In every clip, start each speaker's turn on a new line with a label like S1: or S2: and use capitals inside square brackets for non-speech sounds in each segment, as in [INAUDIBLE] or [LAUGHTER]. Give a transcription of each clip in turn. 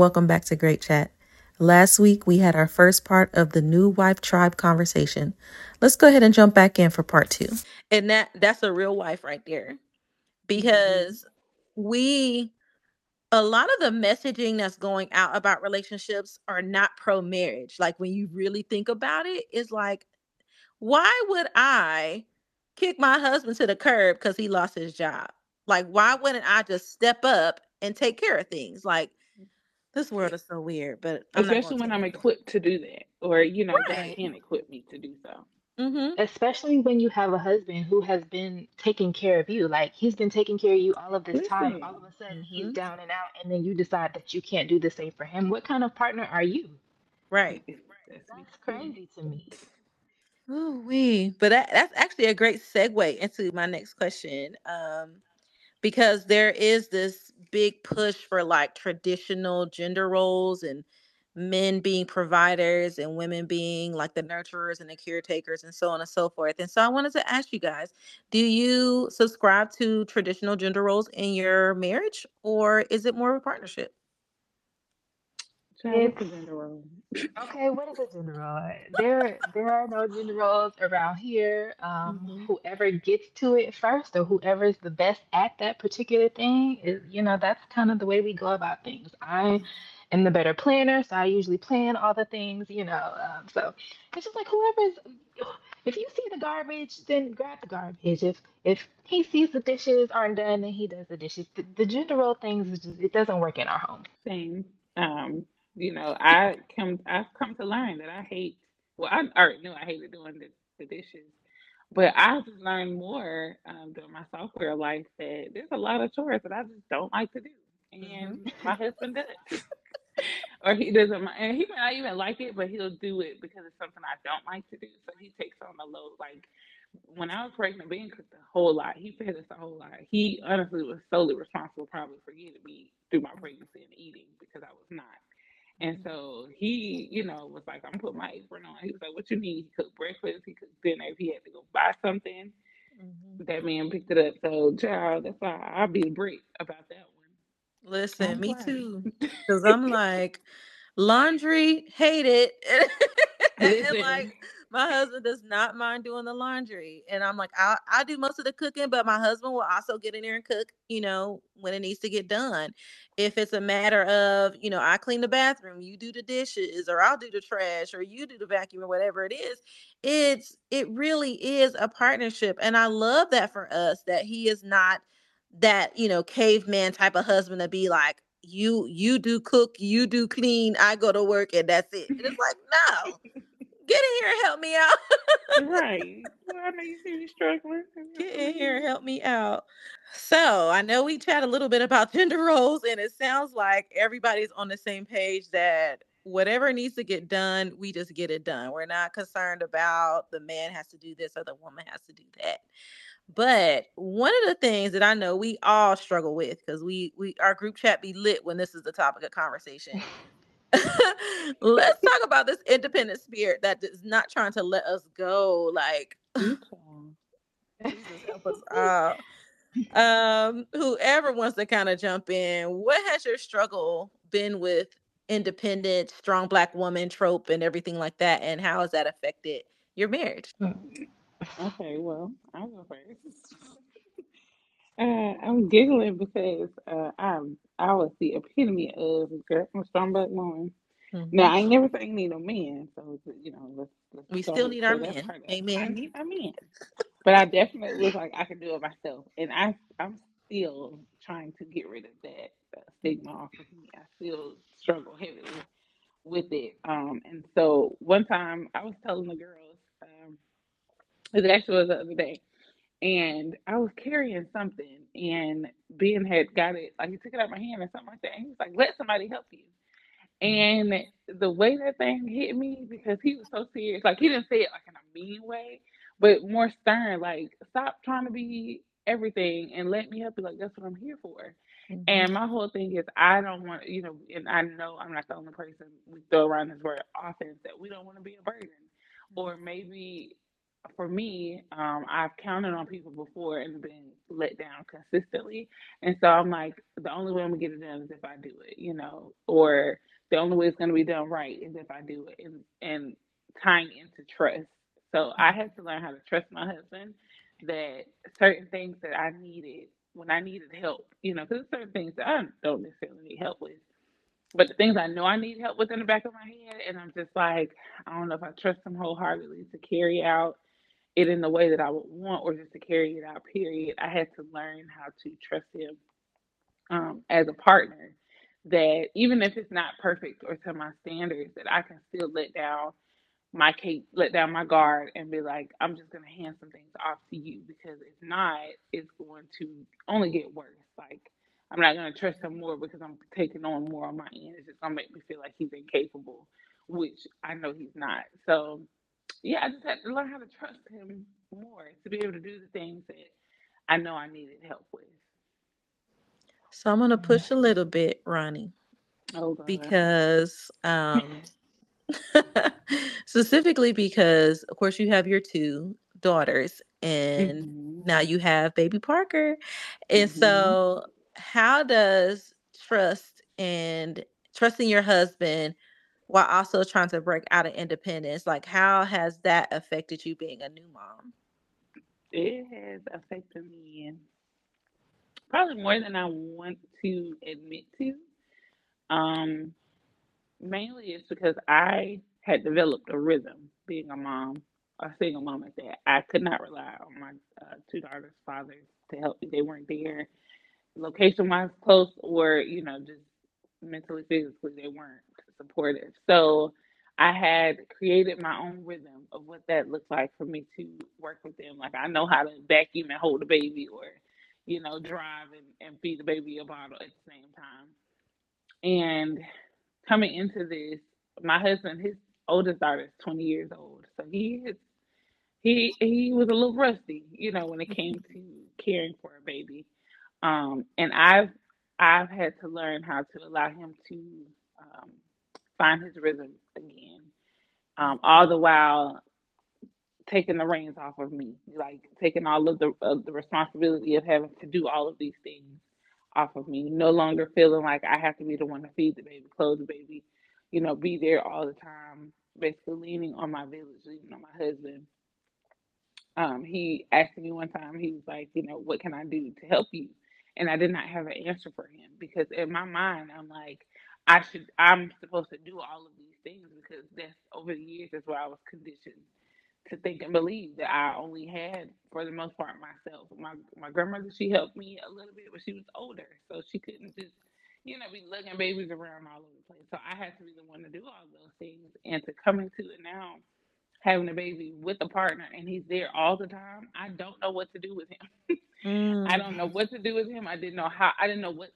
S1: Welcome back to Great Chat. Last week we had our first part of the new wife tribe conversation. Let's go ahead and jump back in for part two.
S2: And that that's a real wife right there. Because we a lot of the messaging that's going out about relationships are not pro marriage. Like when you really think about it, it's like, why would I kick my husband to the curb because he lost his job? Like, why wouldn't I just step up and take care of things? Like, this world is so weird, but I'm
S3: Especially when. I'm equipped to do that, or you know, God
S2: Right.
S3: can equip me to do so.
S2: Mm-hmm.
S4: Especially when you have a husband who has been taking care of you. Like he's been taking care of you all of this time. All of a sudden he's
S2: Mm-hmm.
S4: down and out, and then you decide that you can't do the same for him. What kind of partner are you?
S2: Right.
S3: it's, that's
S4: That's crazy to me.
S2: Ooh, wee. But that, that's actually a great segue into my next question. Um, because there is this big push for like traditional gender roles and men being providers and women being like the nurturers and the caretakers and so on and so forth. And so I wanted to ask you guys, do you subscribe to traditional gender roles in your marriage or is it more of a partnership?
S4: It's
S3: the gender role?
S4: Okay. What is a gender role? There, there are no gender roles around here. Um,
S2: Mm-hmm.
S4: whoever gets to it first, or whoever is the best at that particular thing, is you know that's kind of the way we go about things. I am the better planner, so I usually plan all the things. You know, um, so it's just like whoever's. If you see the garbage, then grab the garbage. If if he sees the dishes aren't done, then he does the dishes. The, the gender role things just it doesn't work in our home.
S3: Same. Um, you know, I come I've come to learn that I hate well, I already knew I hated doing the, the dishes. But I just learned more um, during my software life that there's a lot of chores that I just don't like to do.
S2: Mm-hmm.
S3: And my husband does. [LAUGHS] or he doesn't mind. And he may not even like it, but he'll do it because it's something I don't like to do. So he takes on the load. Like when I was pregnant, Ben cooked a whole lot. He fed us a whole lot. He honestly was solely responsible probably for getting me through my pregnancy and eating because I was not. And so he, you know, was like, I'm putting my apron on. He was like, What you need? He cooked breakfast, he cooked dinner. If he had to go buy something,
S2: Mm-hmm.
S3: that man picked it up. So, child, that's why I'll be brick about that one.
S2: Listen,
S3: Don't
S2: me too. [LAUGHS] Because I'm like, laundry, hate it. and [LAUGHS]
S3: Listen,
S2: like, my husband does not mind doing the laundry. And I'm like, I, I do most of the cooking, but my husband will also get in there and cook, you know, when it needs to get done. If it's a matter of, you know, I clean the bathroom, you do the dishes, or I'll do the trash, or you do the vacuum, or whatever it is, it's, it really is a partnership. And I love that for us that he is not that, you know, caveman type of husband to be like, you you do cook, you do clean, I go to work and that's it. And it's [LAUGHS] like, no, get in here and help me out.
S3: right. I know you see me struggling.
S2: get in here and help me out. So I know we chat a little bit about [LAUGHS] gender roles, and it sounds like everybody's on the same page that whatever needs to get done, we just get it done. We're not concerned about the man has to do this or the woman has to do that. But one of the things that I know we all struggle with because we we our group chat be lit when this is the topic of conversation. [LAUGHS] [LAUGHS] Let's talk about this independent spirit that is not trying to let us go. Like [LAUGHS] Jesus help us out. [LAUGHS] Um, whoever wants to kind of jump in, what has your struggle been with independent, strong black woman trope and everything like that, and how has that affected your marriage?
S3: Okay, well, I'll go first. Uh, I'm giggling because uh, I'm I was the epitome of girl, a strong black woman. Now I ain't never saying need a man, so you know let's, let's
S2: We
S3: start
S2: still need
S3: so
S2: our
S3: that's
S2: men.
S3: part of. I
S2: Amen.
S3: need my men, but I definitely was like I can do it myself, and I I'm still trying to get rid of that uh, stigma off of me. I still struggle heavily with it. Um, and so one time I was telling the girls, um, it actually was the other day, and I was carrying something, and Ben had got it, like he took it out of my hand or something like that, and he was like, "Let somebody help you." And the way that thing hit me, because he was so serious, like he didn't say it like in a mean way, but more stern, like stop trying to be everything and let me help you. Like that's what I'm here for.
S2: Mm-hmm.
S3: And my whole thing is, I don't want, you know, and I know I'm not the only person we throw around this word often that we don't want to be a burden, or maybe for me, um, I've counted on people before and been let down consistently. And so I'm like, the only way I'm gonna get it done is if I do it, you know, or the only way it's gonna be done right is if I do it and and tying into trust. So I had to learn how to trust my husband that certain things that I needed when I needed help, you know, because certain things that I don't necessarily need help with. But the things I know I need help with in the back of my head, and I'm just like, I don't know if I trust him wholeheartedly to carry out it in the way that I would want or just to carry it out, period. I had to learn how to trust him um, as a partner that even if it's not perfect or to my standards, that I can still let down my cape, let down my guard, and be like, I'm just gonna hand some things off to you because if not, it's going to only get worse. Like I'm not gonna trust him more because I'm taking on more on my end. It's just gonna make me feel like he's incapable, which I know he's not. So yeah, I just had to learn how to trust him more to be able to do the things that I know I needed help with.
S2: So I'm gonna push a little bit, Ronnie,
S3: Oh
S2: because um [LAUGHS] [LAUGHS] specifically because of course you have your two daughters and
S3: Mhm.
S2: now you have baby Parker. And
S3: Mhm.
S2: so how does trust and trusting your husband while also trying to break out of independence, like how has that affected you being a new mom?
S3: It has affected me probably more than I want to admit to. Um, mainly it's because I had developed a rhythm being a mom, a single mom at that. I could not rely on my uh, two daughters' fathers to help me. They weren't there location wise close or, you know, just mentally, physically, they weren't supportive. So I had created my own rhythm of what that looked like for me to work with them. Like I know how to vacuum and hold a baby or, you know, drive and, and feed the baby a bottle at the same time. And coming into this, my husband, his oldest daughter is 20 years old. So he is he he was a little rusty, you know, when it came to caring for a baby. Um, and I've I've had to learn how to allow him to find his rhythm again. Um, all the while taking the reins off of me, like taking all of the the responsibility of having to do all of these things off of me. No longer feeling like I have to be the one to feed the baby, clothe the baby, you know, be there all the time. Basically, leaning on my village, leaning on my husband. Um, he asked me one time. He was like, you know, what can I do to help you? And I did not have an answer for him because in my mind, I'm like, I should, I'm supposed to do all of these things because that's over the years, that's what I was conditioned to think and believe that I only had, for the most part, myself. My my grandmother, she helped me a little bit, but she was older, so she couldn't just, you know, be lugging babies around all over the place. So I had to be the one to do all those things, and to come into it now, having a baby with a partner, and he's there all the time. I don't know what to do with him. [LAUGHS] I don't know
S2: Mm.
S3: what to do with him. I didn't know how. I didn't know what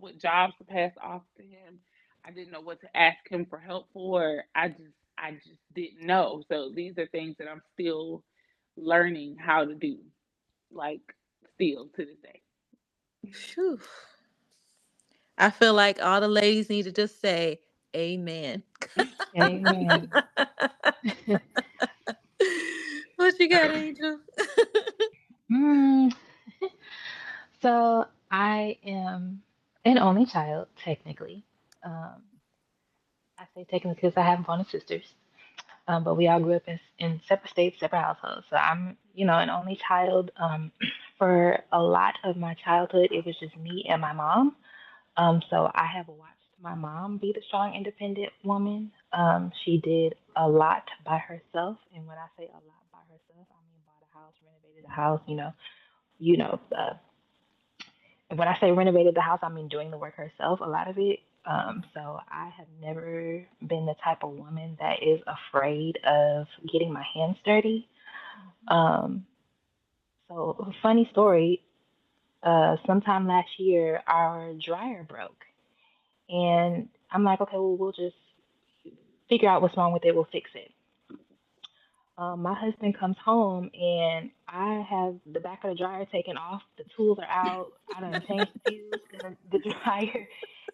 S3: what jobs to pass off to him. I didn't know what to ask him for help for. I just I just didn't know. So these are things that I'm still learning how to do, like still to this day.
S2: Phew. I feel like all the ladies need to just say amen.
S4: Amen. [LAUGHS]
S2: what you got, Angel? [LAUGHS]
S4: Mm. [LAUGHS] So I am an only child, technically. Um, I say technically because I have bonus sisters, um, but we all grew up in, in separate states, separate households. So I'm, you know, an only child. Um, [CLEARS THROAT] for a lot of my childhood, it was just me and my mom. Um, so I have watched my mom be the strong, independent woman. Um, she did a lot by herself, and when I say a lot by herself, I mean bought a house, renovated a house, you know, you know, uh, when I say renovated the house, I mean doing the work herself, a lot of it. Um, so I have never been the type of woman that is afraid of getting my hands dirty. Um, so funny story. Uh, sometime last year, our dryer broke, and I'm like, okay, well, we'll just figure out what's wrong with it. We'll fix it. Um, my husband comes home and I have the back of the dryer taken off. The tools are out. I done changed the fuse in the, the [LAUGHS] dryer.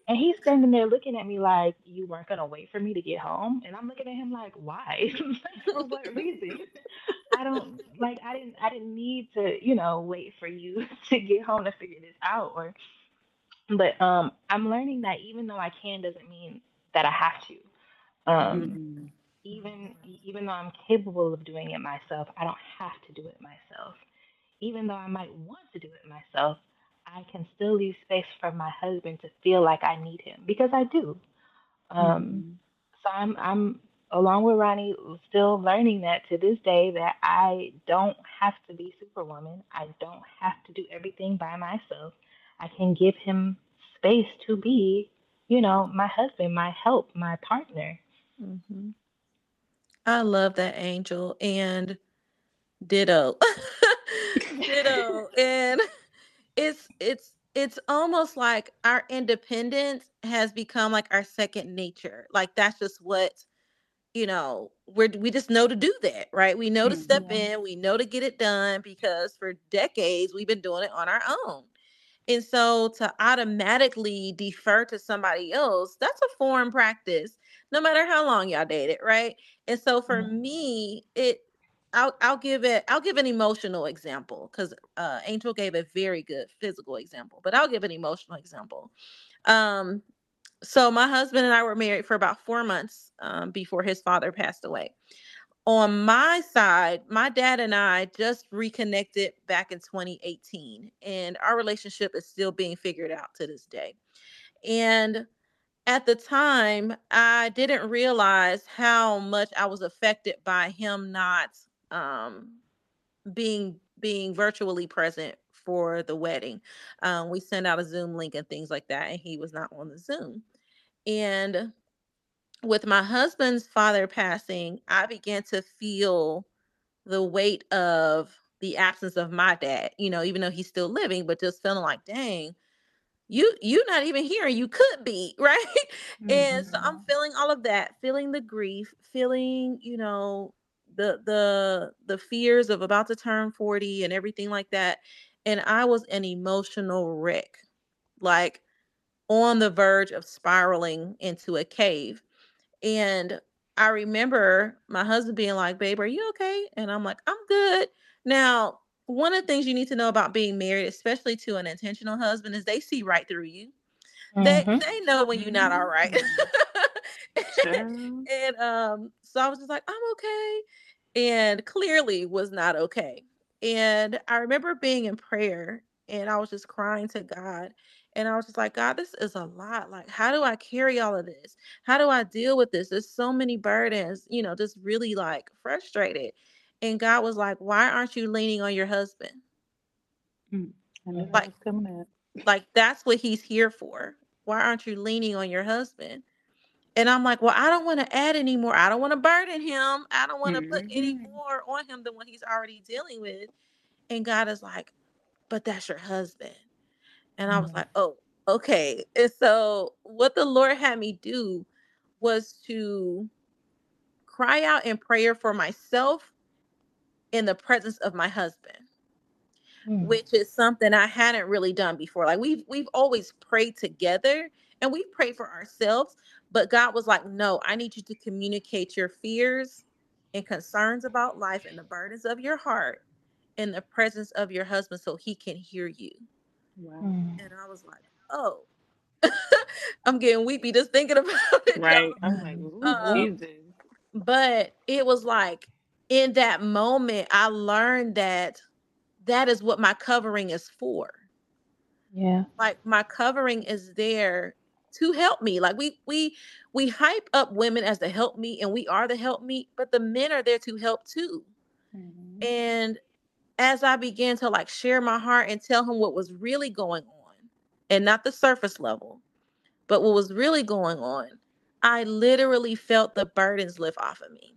S4: And he's standing there looking at me like, You weren't going to wait for me to get home? And I'm looking at him like, Why? [LAUGHS] for what reason? I don't like I didn't I didn't need to, you know, wait for you [LAUGHS] to get home to figure this out or but um I'm learning that even though I can doesn't mean that I have to. Um mm-hmm. Even even though I'm capable of doing it myself, I don't have to do it myself. Even though I might want to do it myself, I can still leave space for my husband to feel like I need him because I do. Um, mm-hmm. So I'm I'm along with Ronnie still learning that to this day that I don't have to be Superwoman. I don't have to do everything by myself. I can give him space to be, you know, my husband, my help, my partner.
S2: Mm-hmm. I love that angel and ditto. [LAUGHS] ditto. [LAUGHS] and it's it's it's almost like our independence has become like our second nature. Like that's just what you know, we're we just know to do that, right? We know to step mm-hmm. in, we know to get it done because for decades we've been doing it on our own. And so to automatically defer to somebody else, that's a foreign practice, no matter how long y'all dated, right? And so for mm-hmm. me, it I'll I'll give it I'll give an emotional example because uh, Angel gave a very good physical example, but I'll give an emotional example. Um, so my husband and I were married for about four months um, before his father passed away. On my side, my dad and I just reconnected back in 2018, and our relationship is still being figured out to this day. And at the time, I didn't realize how much I was affected by him not um, being being virtually present for the wedding. Um, we sent out a Zoom link and things like that, and he was not on the Zoom. And with my husband's father passing, I began to feel the weight of the absence of my dad, you know, even though he's still living, but just feeling like, dang, you you're not even here you could be [LAUGHS] right mm-hmm. and so i'm mm-hmm. feeling all of that feeling the grief feeling you know the the the fears of about to turn 40 and everything like that and i was an emotional wreck like on the verge of spiraling into a cave and i remember my husband being like babe are you okay and i'm like i'm good now one of the things you need to know about being married especially to an intentional husband is they see right through you mm-hmm. they they know when you're not all right sure. [LAUGHS] and um so i was just like i'm okay and clearly was not okay. And I remember being in prayer and I was just crying to God. And I was just like, God, this is a lot. Like, how do I carry all of this? How do I deal with this? There's so many burdens, you know, just really like frustrated. And God was like, Why aren't you leaning on your husband?
S3: Mm, like,
S2: like that's what he's here for. Why aren't you leaning on your husband? And I'm like, well, I don't want to add any more. I don't want to burden him. I don't want to mm-hmm. put any mm-hmm. more on him than what he's already dealing with. And God is like, but that's your husband. And I was mm-hmm. like, oh, okay. And so what the Lord had me do was to cry out in prayer for myself in the presence of my husband. Mm. Which is something I hadn't really done before. Like we've we've always prayed together and we pray for ourselves, but God was like, no, I need you to communicate your fears and concerns about life and the burdens of your heart in the presence of your husband so he can hear you. Wow. Mm. And I was like, oh, [LAUGHS] I'm getting weepy just thinking [LAUGHS] about it.
S3: Right. I'm like, um, Jesus.
S2: But it was like in that moment, I learned that that is what my covering is for.
S4: Yeah.
S2: Like my covering is there to help me. Like we we we hype up women as the help me and we are the help me, but the men are there to help too. Mm-hmm. And as I began to like share my heart and tell him what was really going on and not the surface level, but what was really going on, I literally felt the burdens lift off of me.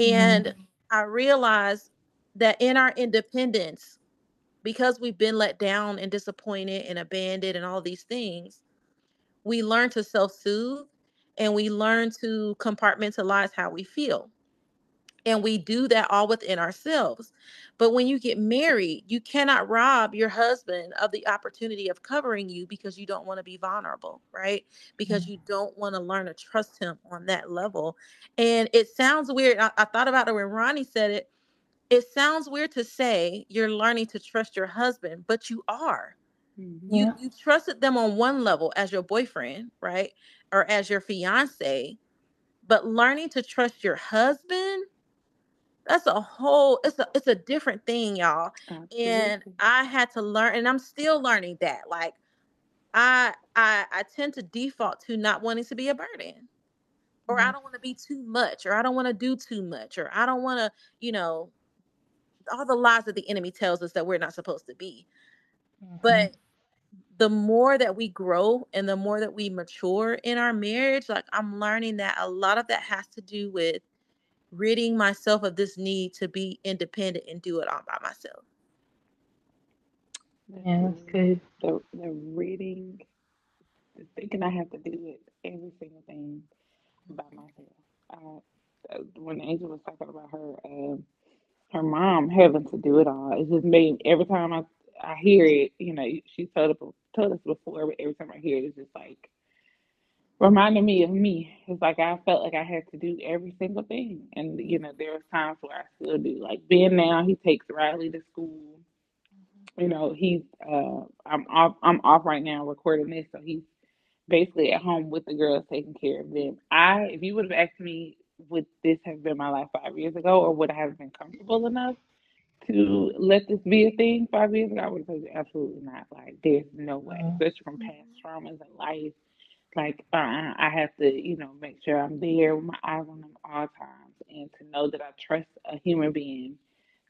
S2: And mm-hmm. I realized that in our independence, because we've been let down and disappointed and abandoned and all these things, we learn to self soothe and we learn to compartmentalize how we feel. And we do that all within ourselves. But when you get married, you cannot rob your husband of the opportunity of covering you because you don't want to be vulnerable, right? Because you don't want to learn to trust him on that level. And it sounds weird. I, I thought about it when Ronnie said it. It sounds weird to say you're learning to trust your husband, but you are. Mm-hmm. You you trusted them on one level as your boyfriend, right? Or as your fiance, but learning to trust your husband that's a whole it's a it's a different thing y'all Absolutely. and i had to learn and i'm still learning that like i i i tend to default to not wanting to be a burden or mm-hmm. i don't want to be too much or i don't want to do too much or i don't want to you know all the lies that the enemy tells us that we're not supposed to be mm-hmm. but the more that we grow and the more that we mature in our marriage like i'm learning that a lot of that has to do with ridding myself of this need to be independent and do it all by myself.
S4: Yeah, that's good.
S3: The the reading, the thinking I have to do it every single thing by myself. Uh, when Angel was talking about her, uh, her mom having to do it all, it just made every time I I hear it, you know, she told us told us before, but every time I hear it, it's just like reminded me of me. It's like I felt like I had to do every single thing. And, you know, there was times where I still do. Like Ben now, he takes Riley to school. You know, he's uh I'm off I'm off right now recording this, so he's basically at home with the girls taking care of them. I if you would have asked me would this have been my life five years ago or would I have been comfortable enough to let this be a thing five years ago, I would have said absolutely not. Like there's no way, mm-hmm. especially from past traumas in life like uh, I have to, you know, make sure I'm there with my eyes on them all times, and to know that I trust a human being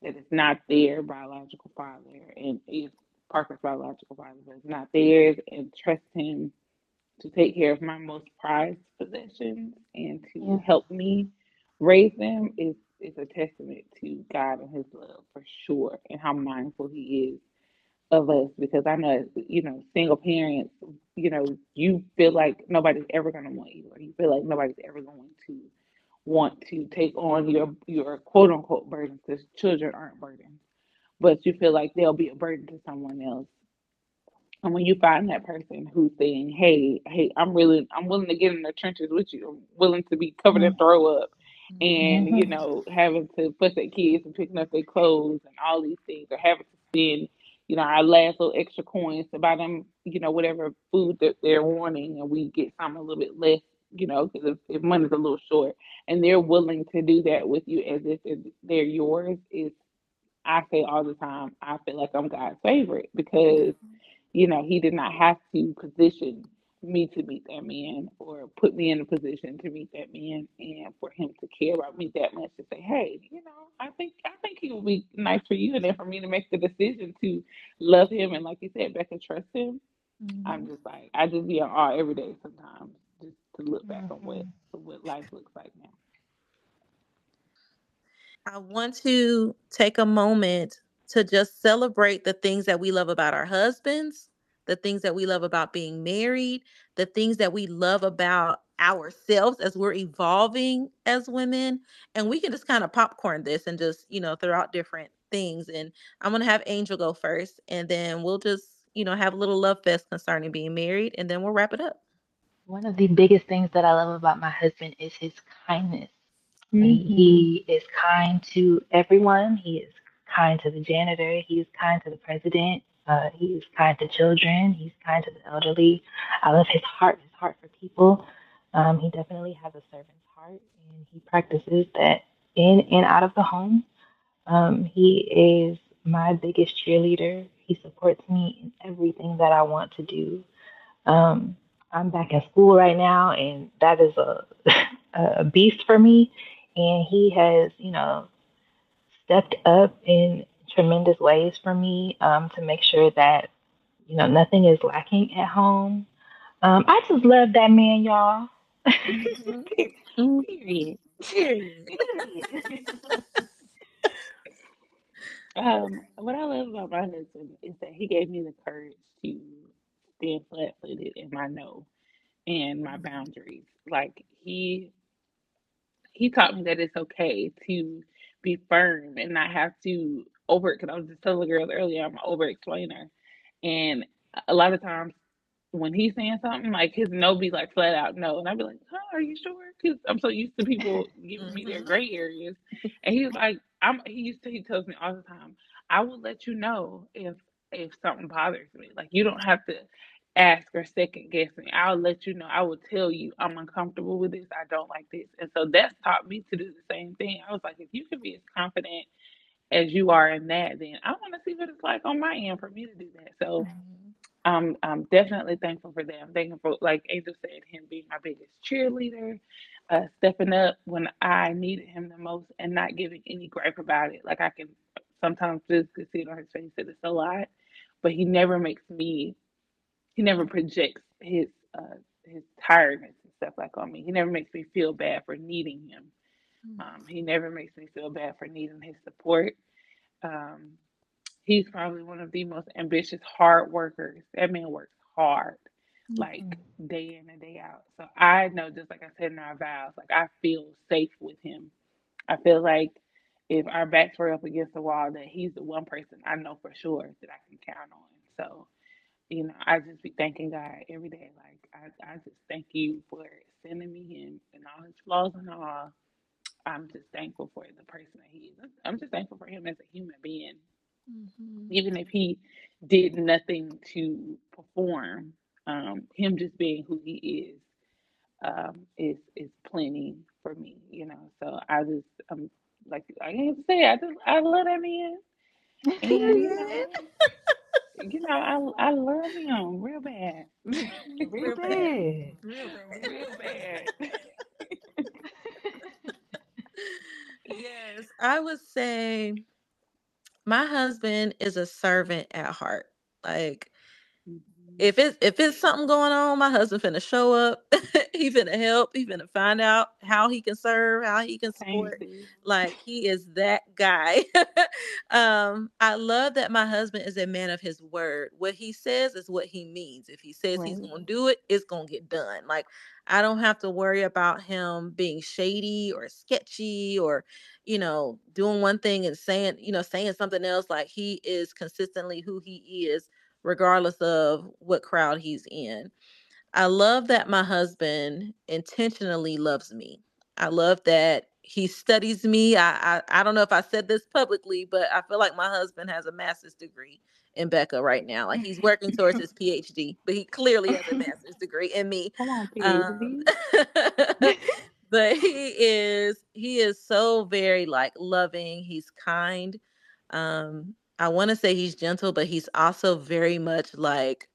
S3: that is not their biological father and is Parker's biological father, but is not theirs, and trust him to take care of my most prized possessions and to yeah. help me raise them is is a testament to God and His love for sure, and how mindful He is of us because I know, you know, single parents, you know, you feel like nobody's ever going to want you, or you feel like nobody's ever going to want to take on your your quote unquote burden because children aren't burdens, but you feel like they'll be a burden to someone else. And when you find that person who's saying, "Hey, hey, I'm really, I'm willing to get in the trenches with you. I'm willing to be covered in mm-hmm. throw up, and mm-hmm. you know, having to push their kids and picking up their clothes and all these things, or having to spend you know, our last little extra coins to buy them, you know, whatever food that they're wanting, and we get something a little bit less, you know, because if, if money's a little short, and they're willing to do that with you as if they're yours, is I say all the time, I feel like I'm God's favorite because, mm-hmm. you know, He did not have to position me to meet that man or put me in a position to meet that man and for him to care about me that much to say, Hey, you know, I think I think he will be nice for you and then for me to make the decision to love him and like you said, Becca, trust him. Mm-hmm. I'm just like I just be in awe every day sometimes just to look back mm-hmm. on what mm-hmm. what life looks like now.
S2: I want to take a moment to just celebrate the things that we love about our husbands the things that we love about being married, the things that we love about ourselves as we're evolving as women. And we can just kind of popcorn this and just, you know, throw out different things. And I'm going to have Angel go first, and then we'll just, you know, have a little love fest concerning being married, and then we'll wrap it up.
S4: One of the biggest things that I love about my husband is his kindness. Mm-hmm. He is kind to everyone. He is kind to the janitor. He is kind to the president. Uh, he's kind to children. He's kind to the elderly. I love his heart, his heart for people. Um, he definitely has a servant's heart, and he practices that in and out of the home. Um, he is my biggest cheerleader. He supports me in everything that I want to do. Um, I'm back in school right now, and that is a, [LAUGHS] a beast for me. And he has, you know, stepped up and tremendous ways for me um, to make sure that you know nothing is lacking at home. Um, I just love that man, y'all.
S3: Mm-hmm. Period. Period. [LAUGHS] um, what I love about my husband is that he gave me the courage to stand flat footed in my no and my boundaries. Like he he taught me that it's okay to be firm and not have to over. Because I was just telling the girls earlier, I'm an over explainer, and a lot of times when he's saying something, like his no be like flat out no, and I'd be like, "Huh, are you sure?" Because I'm so used to people giving me their
S2: Mhm.
S3: gray areas, and he's like, "I'm." He used to. He tells me all the time, "I will let you know if if something bothers me. Like you don't have to ask or second guess me. I'll let you know. I will tell you I'm uncomfortable with this. I don't like this." And so that's taught me to do the same thing. I was like, if you can be as confident as you are in that, then I want to see what it's like on my end for me to do that. So. I'm I'm definitely thankful for that. I'm thankful for, like Angel said, him being my biggest cheerleader, uh, stepping up when I needed him the most, and not giving any gripe about it. Like I can sometimes physically see it on his face that it's a lot, but he never makes me. He never projects his uh, his tiredness and stuff like on me. He never makes me feel bad for needing him. Um, he never makes me feel bad for needing his support. Um, he's probably one of the most ambitious, hard workers. That man works hard, like day in and day out. So I know, just like I said in our vows, like I feel safe with him. I feel like if our backs were up against the wall, that he's the one person I know for sure that I can count on. So, you know, I just be thanking God every day. Like I, I just thank you for sending me him and all his flaws and all. I'm just thankful for the person that he is. I'm just thankful for him as a human being even if he did nothing to perform, um, him just being who he is um, is is plenty for me, you know. So I just I'm like I can't say I just I love that man, [LAUGHS] and you know, I I love him real bad, [LAUGHS]
S4: Real
S2: Real bad.
S4: bad.
S2: Real bad.
S3: real bad. [LAUGHS]
S2: Yes, I would say my husband is a servant at heart. Like if it's if it's something going on, my husband finna show up. [LAUGHS] he finna help. He finna find out how he can serve, how he can support. Like he is that guy. [LAUGHS] um, I love that my husband is a man of his word. What he says is what he means. If he says he's gonna do it, it's gonna get done. Like I don't have to worry about him being shady or sketchy or you know doing one thing and saying you know saying something else. Like he is consistently who he is, regardless of what crowd he's in. I love that my husband intentionally loves me. I love that he studies me. I, I I don't know if I said this publicly, but I feel like my husband has a master's degree in Becca right now. Like he's working towards [LAUGHS] his PhD, but he clearly has a [LAUGHS] master's degree in me.
S3: On,
S2: Um, [LAUGHS] but he is he is so very like loving. He's kind. Um, I want to say he's gentle, but he's also very much like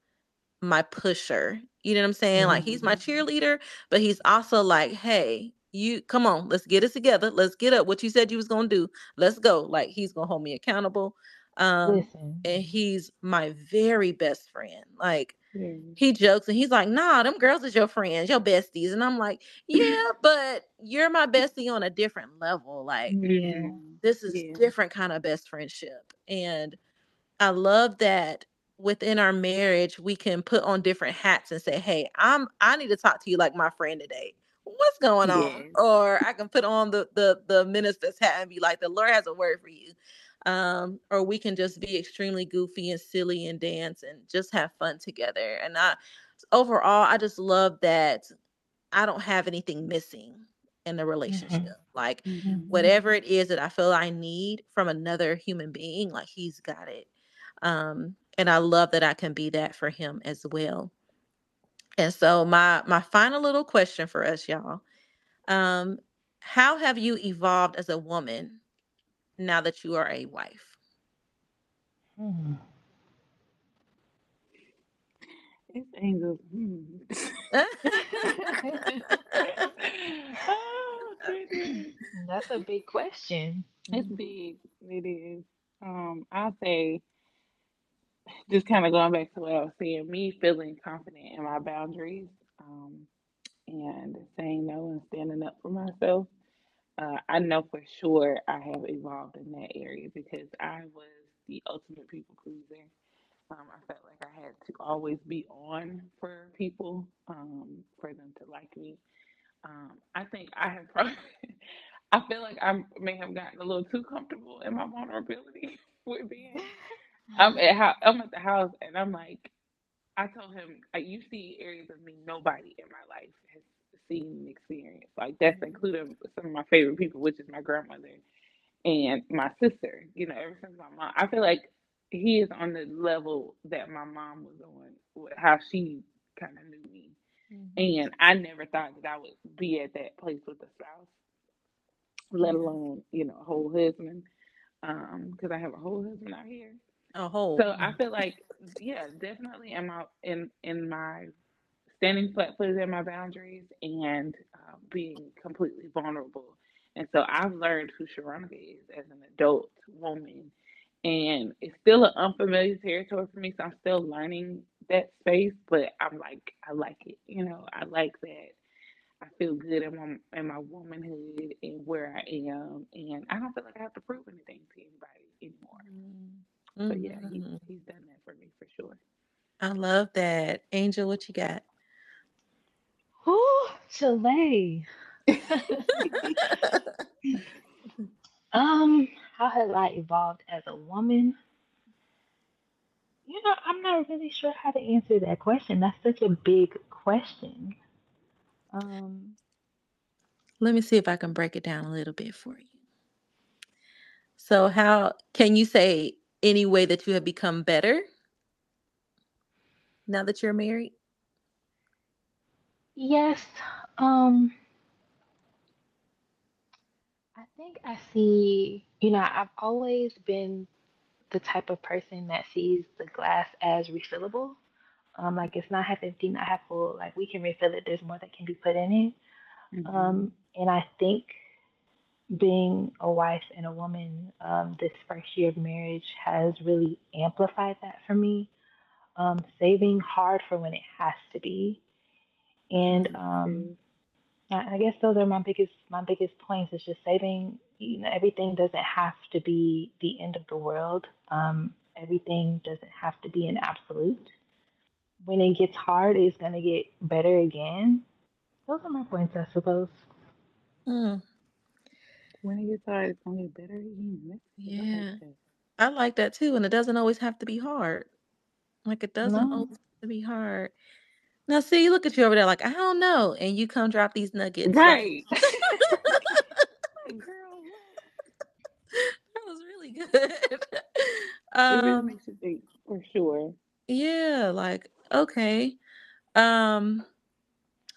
S2: my pusher. You know what I'm saying? Like he's my cheerleader, but he's also like, hey, you come on, let's get it together. Let's get up. What you said you was gonna do. Let's go. Like he's gonna hold me accountable. Um,
S4: Listen.
S2: and he's my very best friend. Like
S3: Yeah.
S2: he jokes and he's like, nah, them girls is your friends, your besties. And I'm like, yeah, [LAUGHS] but you're my bestie on a different level. Like
S4: Yeah.
S2: This is
S3: Yeah.
S2: different kind of best friendship and i love that within our marriage we can put on different hats and say hey i'm i need to talk to you like my friend today what's going on
S3: Yes.
S2: or i can put on the the the minister's hat and be like the lord has a word for you um or we can just be extremely goofy and silly and dance and just have fun together and i overall i just love that i don't have anything missing in the relationship like
S3: Mhm.
S2: whatever it is that I feel I need from another human being, like he's got it. Um, and I love that I can be that for him as well. And so my my final little question for us, y'all. Um, how have you evolved as a woman now that you are a wife?
S4: Hmm.
S3: It's angels. Hmm. [LAUGHS] [LAUGHS] oh.
S4: That's a big question.
S3: It's big. It is. Um, I'll say, just kind of going back to what I was saying, me feeling confident in my boundaries, um, and saying no and standing up for myself. Uh, I know for sure I have evolved in that area because I was the ultimate people pleaser. Um, I felt like I had to always be on for people, um, for them to like me. Um, I think I have probably, [LAUGHS] I feel like I may have gotten a little too comfortable in my vulnerability [LAUGHS] with being. I'm at how I'm at the house and I'm like, I told him, you see areas of me nobody in my life has seen and experienced. Like that's
S2: Mm-hmm.
S3: including some of my favorite people, which is my grandmother and my sister. You know, ever since my mom, I feel like he is on the level that my mom was on, with how she kind of knew me.
S2: Mhm.
S3: And I never thought that I would be at that place with a spouse, let alone you know a whole husband. Um, because I have a whole husband out here.
S2: A whole.
S3: So I feel like, yeah, definitely am out in in my standing flat footed in my boundaries and uh, being completely vulnerable. And so I've learned who Sharonica is as an adult woman, and it's still an unfamiliar territory for me. So I'm still learning that space, but I'm like, I like it. You know, I like that. I feel good in my in my womanhood and where I am, and I don't feel like I have to prove anything to anybody anymore. So yeah, he,
S2: Mhm.
S3: he's done that for me for sure.
S2: I love that. Angel, what you got?
S4: Oh, Chile. [LAUGHS] Um, how has I evolved as a woman? You know, I'm not really sure how to answer that question. That's such a big question. Um,
S2: Let me see if I can break it down a little bit for you. So, how can you say any way that you have become better now that you're married?
S4: yes. Um, I think I see, you know, I've always been the type of person that sees the glass as refillable. Um, like it's not half empty, not half full. Like we can refill it. There's more that can be put in it.
S3: Mm-hmm.
S4: Um, and I think being a wife and a woman um, this first year of marriage has really amplified that for me. Um, saving hard for when it has to be, and um, I I guess those are my biggest my biggest points. Is just saving. You know, everything doesn't have to be the end of the world. Um, everything doesn't have to be an absolute. When it gets hard, it's gonna get better again. Those are my points, I suppose.
S2: Mm,
S3: when you hard, it's gonna get better again. That's, I like
S2: yeah,
S3: that.
S2: I like that too. And it doesn't always have to be hard. Like it doesn't
S4: No.
S2: always have to be hard. Now, see, look at you over there, like I don't know, and you come drop these nuggets.
S3: Right. [LAUGHS] Like, girl,
S2: that was really good. [LAUGHS]
S3: it really
S2: um,
S3: makes you think for sure.
S2: yeah, like okay. Um,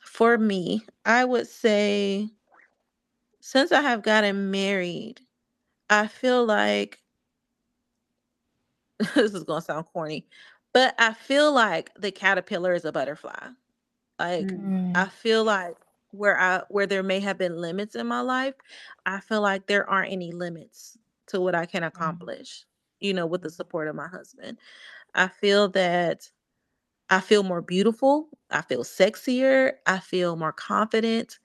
S2: for me, I would say since I have gotten married, I feel like [LAUGHS] this is gonna sound corny, but I feel like the caterpillar is a butterfly. Like
S3: Mm.
S2: I
S4: Mm,
S2: feel like where I where there may have been limits in my life, I feel like there aren't any limits to what I can accomplish, you know, with the support of my husband. I feel that I feel more beautiful, I feel sexier, I feel more confident,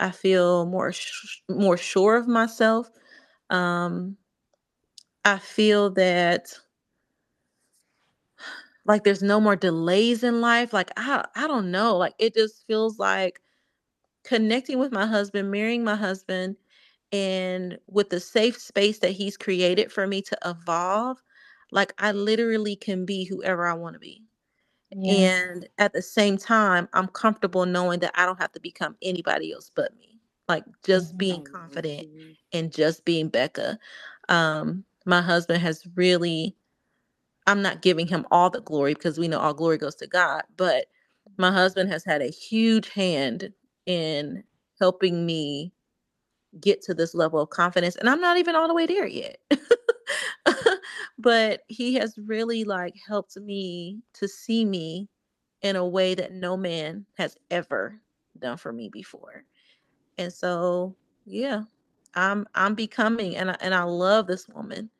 S2: I feel more sh- more sure of myself. Um I feel that like there's no more delays in life. Like I I don't know, like it just feels like connecting with my husband, marrying my husband, and with the safe space that he's created for me to evolve, like I literally can be whoever I want to be.
S4: Yeah.
S2: And at the same time, I'm comfortable knowing that I don't have to become anybody else but me. Like just
S4: Mhm.
S2: being confident and just being Becca. Um, my husband has really, I'm not giving him all the glory because we know all glory goes to God, but my husband has had a huge hand in helping me get to this level of confidence. And I'm not even all the way there yet. [LAUGHS] but he has really like helped me to see me in a way that no man has ever done for me before. And so, yeah, I'm I'm becoming and I, and I love this woman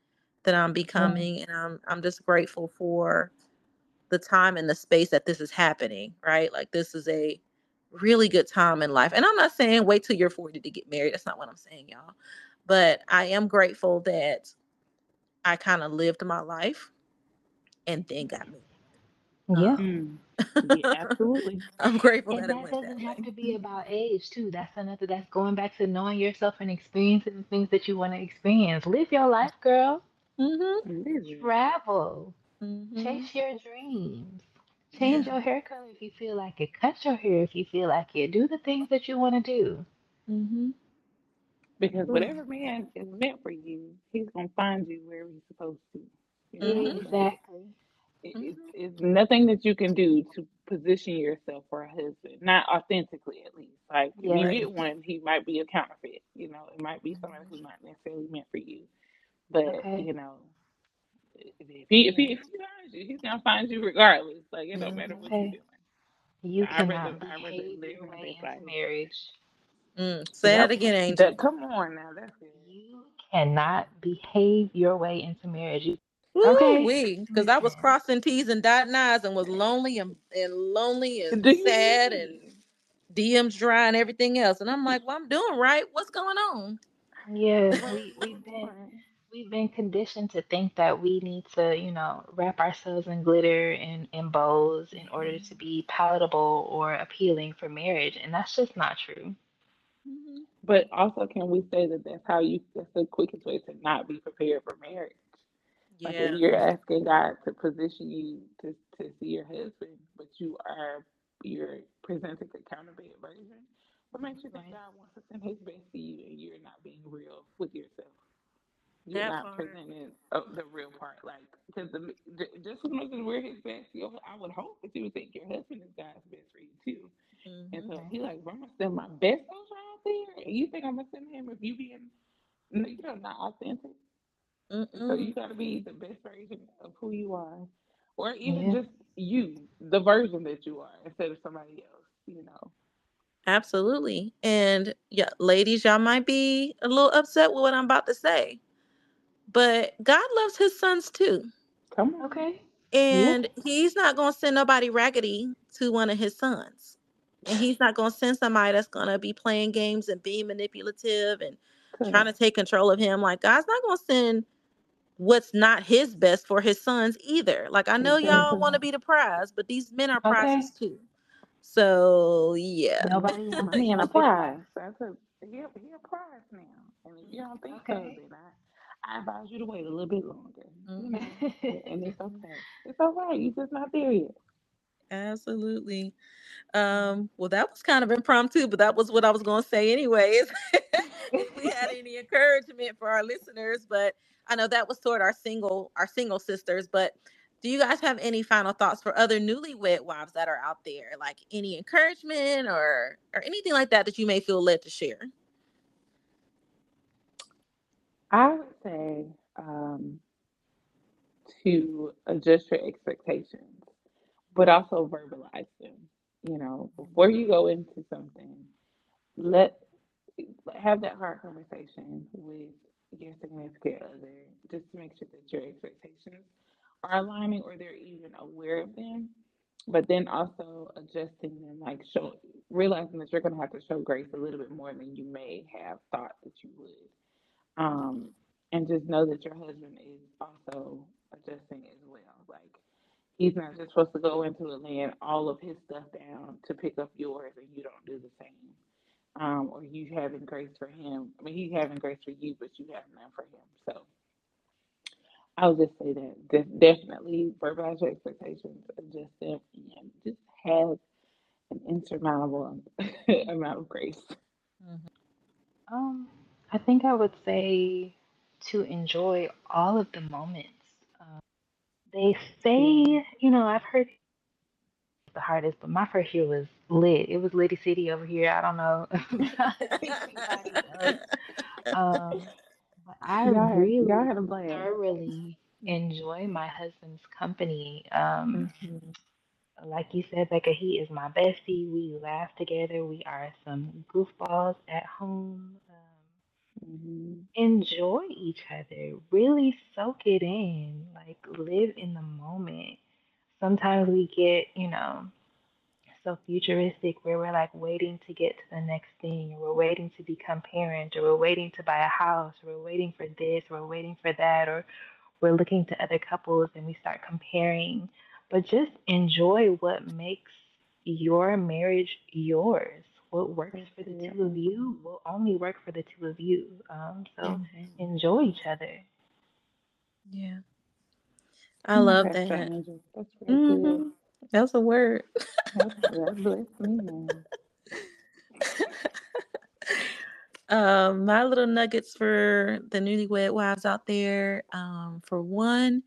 S2: that I'm becoming and I'm I'm just grateful for the time and the space that this is happening, right? Like this is a really good time in life. And I'm not saying wait till you're 40 to get married. That's not what I'm saying, y'all. But I am grateful that I kind of lived my life and then got me.
S4: Yeah.
S3: Mm. Yeah, [LAUGHS] absolutely.
S2: I'm grateful
S4: And
S2: that it
S4: that
S2: went
S4: doesn't
S2: that
S4: have
S2: way.
S4: to be [LAUGHS] about age too. That's another that's going back to knowing yourself and experiencing the things that you want to experience. Live your life, girl.
S2: Mm-hmm.
S3: Literally.
S4: Travel.
S2: Mm-hmm.
S4: Chase your dreams. Change your hair color if you feel like it. Cut your hair if you feel like it. Do the things that you want to do.
S2: Mm-hmm.
S3: Because whatever man is meant for you, he's gonna find you where he's supposed to. You know?
S2: Mhm.
S4: Exactly.
S3: It,
S2: Mhm.
S3: it's, it's nothing that you can do to position yourself for a husband, not authentically at least. Like if you get one, he might be a counterfeit. You know, it might be somebody who's not necessarily meant for you. But
S4: Okay.
S3: you know, if he if he, if he finds you, he's gonna find you regardless. Like it don't matter what you're doing.
S4: You
S3: I'd rather-
S4: cannot
S3: I'd rather live
S4: your way
S3: this
S4: into
S3: life.
S4: marriage.
S2: Mm. Say
S3: Yep.
S2: that again, Angel.
S3: That, come on now, that's good.
S4: You cannot behave your way into marriage. You, Okay.
S2: wee. Because I was crossing T's and dotting I's and was lonely and, and lonely [LAUGHS] and sad and DMs dry and everything else. And I'm like, well, I'm doing right. What's going on?
S4: yeah, we [LAUGHS] we've been we've been conditioned to think that we need to, you know, wrap ourselves in glitter and, and bows in order to be palatable or appealing for marriage, and that's just not true.
S3: But also, can we say that that's how you? That's the quickest way to not be prepared for marriage. Like
S2: Yeah.
S3: if you're asking God to position you to, to see your husband, but you are you're presenting a counterfeit version, what makes you think
S4: Right.
S3: God wants to send His best to you and you're not being real with yourself? You're
S2: That
S3: not
S2: part.
S3: presenting uh, the real part, like because the, just as much as we're His best, you I would hope that you would think your husband is God's best for you too. And
S2: Mhm.
S3: so
S4: Okay.
S3: he like, bro, I'm gonna send my best soldier out there, and you think I'm gonna send him if you being, no, you know, not authentic. So
S2: Mm-mm.
S3: you gotta be the best version of who you are, or even
S4: Yeah.
S3: just you, the version that you are, instead of somebody else. You know.
S2: Absolutely. And yeah, ladies, y'all might be a little upset with what I'm about to say, but God loves his sons too.
S3: Come on.
S4: Okay.
S2: And he's not going to send nobody raggedy to one of his sons. And he's not going to send somebody that's going to be playing games and being manipulative and trying to take control of him. Like, God's not going to send what's not his best for his sons either. Like, I know y'all want to be the prize, but these men are
S4: Okay.
S2: prizes too. So, yeah.
S4: Nobody
S3: My
S4: wants
S3: man
S4: to
S3: a prize. That's a he a, he a prize now. And if you don't think so,
S4: Okay.
S3: then I, I advise you to wait a little bit longer.
S4: Mm-hmm. [LAUGHS]
S3: and it's okay. It's all right. You're just not there yet.
S2: Absolutely. Um, well, that was kind of impromptu, but that was what I was going to say anyways. if [LAUGHS] we had any [LAUGHS] encouragement for our listeners, but I know that was toward our single, our single sisters. But do you guys have any final thoughts for other newlywed wives that are out there? Like any encouragement or or anything like that that you may feel led to share?
S3: I would say um, to adjust your expectations, but also verbalize them. You know, before you go into something, let have that hard conversation with your significant other, just to make sure that your expectations are aligning or they're even aware of them. But then also adjusting them, like show realizing that you're to have to show grace a little bit more than you may have thought that you would um, and just know that your husband is also adjusting as well. Like he's not just supposed to go into it laying all of his stuff down to pick up yours, and you don't do the same. Um, or you having grace for him. I mean, he's having grace for you, but you have none for him. So I would just say that de- definitely verbalize your expectations, adjust them, and just have an insurmountable [LAUGHS] amount of grace.
S4: Um, I think I would say to enjoy all of the moments. They say, you know, I've heard the hardest, but my first year was lit. It was Litty City over here. I don't know. Everybody. [LAUGHS] [LAUGHS] Um, but I
S3: Y'all
S4: really
S3: y'all had a blast.
S4: thoroughly enjoy my husband's company. Um,
S3: Mhm.
S4: like you said, Becca, he is my bestie. We laugh together. We are some goofballs at home.
S3: Mhm.
S4: enjoy each other. Really soak it in. Like live in the moment. Sometimes we get, you know, so futuristic where we're like waiting to get to the next thing, or we're waiting to become parents, or we're waiting to buy a house, or we're waiting for this, or we're waiting for that, or we're looking to other couples and we start comparing but just enjoy what makes your marriage yours. What works for the two of you will only work for the two of you. Um, so
S2: Mhm.
S4: enjoy each other.
S2: Yeah. I love
S3: Pastor
S2: that.
S3: Angel. That's real good.
S2: Mhm. That's a word.
S3: That, that [LAUGHS] me, [LAUGHS]
S2: um, my little nuggets for the newlywed wives out there. Um, for one,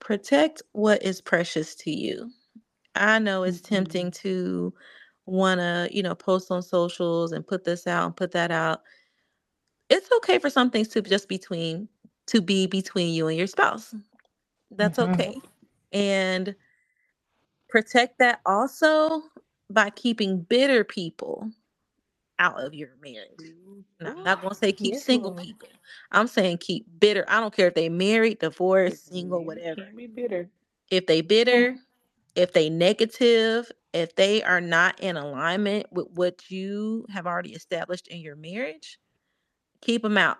S2: protect what is precious to you. I know it's
S3: Mm-hmm.
S2: tempting to want to, you know, post on socials and put this out and put that out. It's okay for some things to just between to be between you and your spouse. That's
S4: Mhm.
S2: okay. And protect that also by keeping bitter people out of your marriage. I'm not going to say keep
S3: Yes,
S2: single people. I'm saying keep bitter. I don't care if they married, divorced, single, whatever.
S3: Can't be bitter.
S2: If they bitter, if they negative, if they are not in alignment with what you have already established in your marriage, keep them out.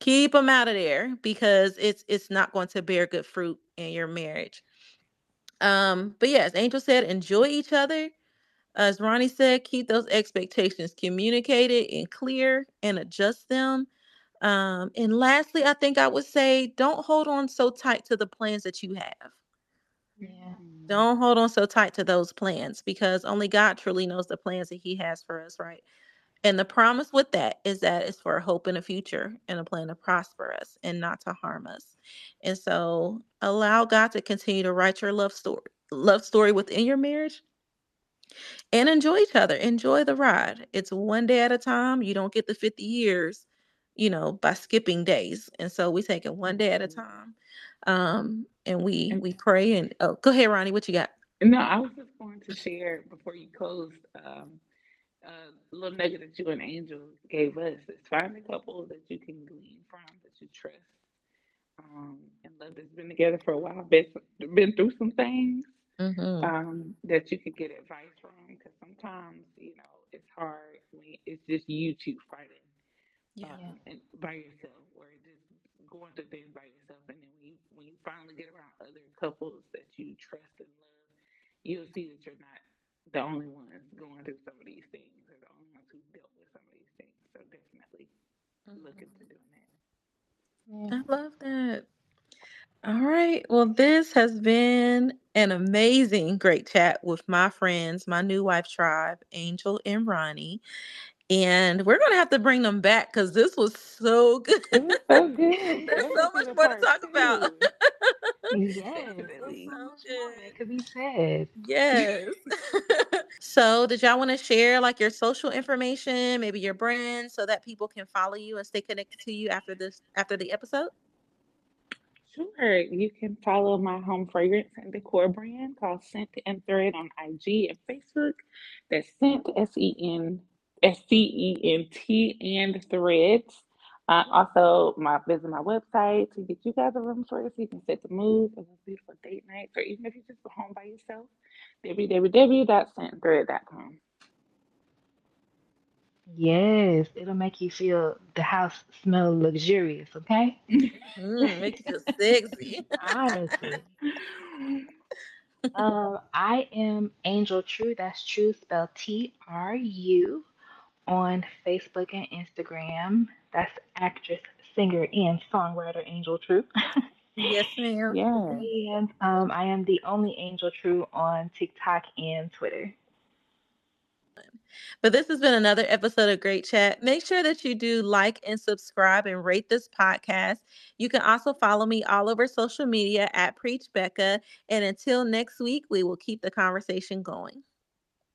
S2: Keep them out of there because it's it's not going to bear good fruit in your marriage. Um, but yes, Angel said, enjoy each other. As Ronnie said, keep those expectations communicated and clear and adjust them. Um, and lastly, I think I would say don't hold on so tight to the plans that you have.
S4: Yeah.
S2: Don't hold on so tight to those plans because only God truly knows the plans that He has for us, right? And the promise with that is that it's for a hope in the future and a plan to prosper us and not to harm us. And so allow God to continue to write your love story, love story within your marriage and enjoy each other. Enjoy the ride. It's one day at a time. You don't get the 50 years, you know, by skipping days. And so we take it one day at a
S3: Mhm.
S2: time. Um, and we we pray and oh go ahead, Ronnie. What you got?
S3: No, I was just going to share before you closed um, a little nugget that you and Angel gave us. Is find a couple that you can glean from, that you trust, um, and love that's been together for a while, been, been through some things
S2: Mm-hmm.
S3: um, that you could get advice from. Because sometimes, you know, it's hard when it's just you two fighting
S2: Yeah.
S3: um, and by yourself, going through things by yourself, and then when you when you finally get around other couples that you trust and love, you'll see that you're not the only ones going through some of these things, or the only ones who dealt with some of these things. So definitely look into mm-hmm. doing that.
S4: Yeah.
S2: I love that. All right. Well, this has been an amazing, great chat with my friends, my new wife tribe, Angel and Ronnie. And we're going to have to bring them back because this was so good.
S3: Was so good. [LAUGHS]
S2: There's so much more to talk about.
S3: two.
S4: Yes.
S3: Definitely.
S4: There's [LAUGHS] so much
S2: So
S4: more
S2: good.
S4: that could be said. [LAUGHS]
S2: Yes. so, did y'all want to share like your social information, maybe your brand, so that people can follow you and stay connected to you after this, after the episode?
S3: Sure. You can follow my home fragrance and decor brand called Scent and Thread on IG and Facebook. That's Scent, S E N S C E N T and Threads. Uh, also, my visit my website to get you guys a room for so you can set the mood for those beautiful date nights, or even if you're just home by yourself, www.scentthread.com.
S4: Yes, it'll make you feel the house smell luxurious, okay?
S2: Mm, make you feel sexy. [LAUGHS]
S4: Honestly. Um, I am Angel True. That's True spelled T R U on Facebook and Instagram. That's actress, singer, and songwriter Angel True.
S2: yes, ma'am.
S3: Yeah. [LAUGHS]
S4: and um, I am the only Angel True on TikTok and Twitter.
S2: But this has been another episode of Great Chat. Make sure that you do like and subscribe and rate this podcast. You can also follow me all over social media at Preach Becca. And until next week, we will keep the conversation going.